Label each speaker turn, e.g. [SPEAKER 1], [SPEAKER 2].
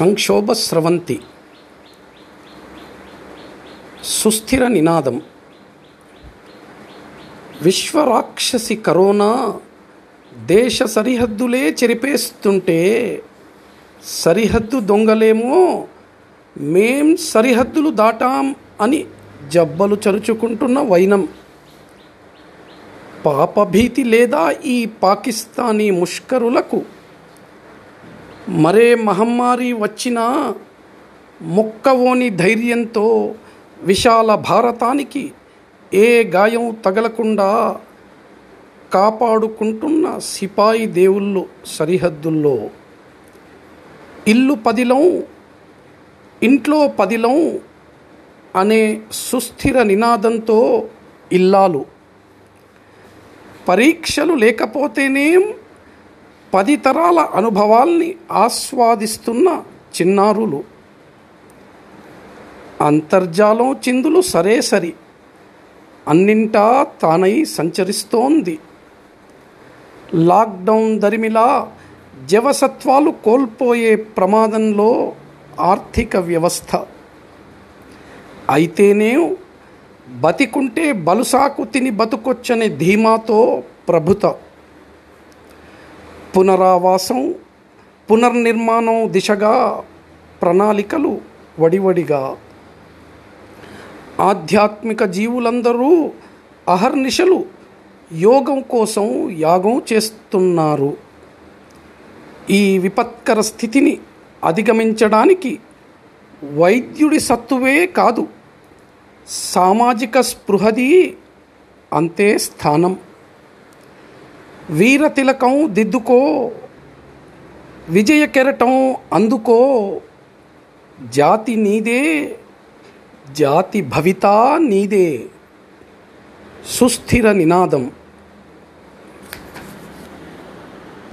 [SPEAKER 1] సంక్షోభ స్రవంతి. సుస్థిర నినాదం. విశ్వరాక్షసి కరోనా దేశ సరిహద్దులే చెరిపేస్తుంటే సరిహద్దు దొంగలేమో మేం సరిహద్దులు దాటాం అని జబ్బలు చరుచుకుంటున్న వైనం. పాపభీతి లేదా ఈ పాకిస్తానీ ముష్కరులకు మరే మహమ్మారి వచ్చినా మొక్కవోని ధైర్యంతో విశాల భారతానికి ఏ గాయం తగలకుండా కాపాడుకుంటున్న సిపాయి దేవుళ్ళు సరిహద్దుల్లో. ఇల్లు పదిలం ఇంట్లో పదిలం అనే సుస్థిర నినాదంతో ఇల్లాలు. పరీక్షలు లేకపోతేనేం పది తరాల అనుభవాల్ని ఆస్వాదిస్తున్న చిన్నారులు. అంతర్జాలం చిందులు సరే సరి. అన్నింటా తానై సంచరిస్తోంది. లాక్డౌన్ దరిమిలా జవసత్వాలు కోల్పోయే ప్రమాదంలో ఆర్థిక వ్యవస్థ. అయితేనే బతికుంటే బలుసాకు తిని బతుకొచ్చనే ధీమాతో ప్రభుత. పునరావాసం పునర్నిర్మాణం దిశగా ప్రణాళికలు వడివడిగా. ఆధ్యాత్మిక జీవులందరూ అహర్నిశలు యోగం కోసం యాగం చేస్తున్నారు. ఈ విపత్కర స్థితిని అధిగమించడానికి వైద్యుడి సత్తువే కాదు సామాజిక స్పృహది అంతే స్థానం. వీర తిలకం దిద్దుకో విజయ కెరటం అందుకో జాతి నీదే జాతి భవిత నీదే సుస్థిర నినాదం.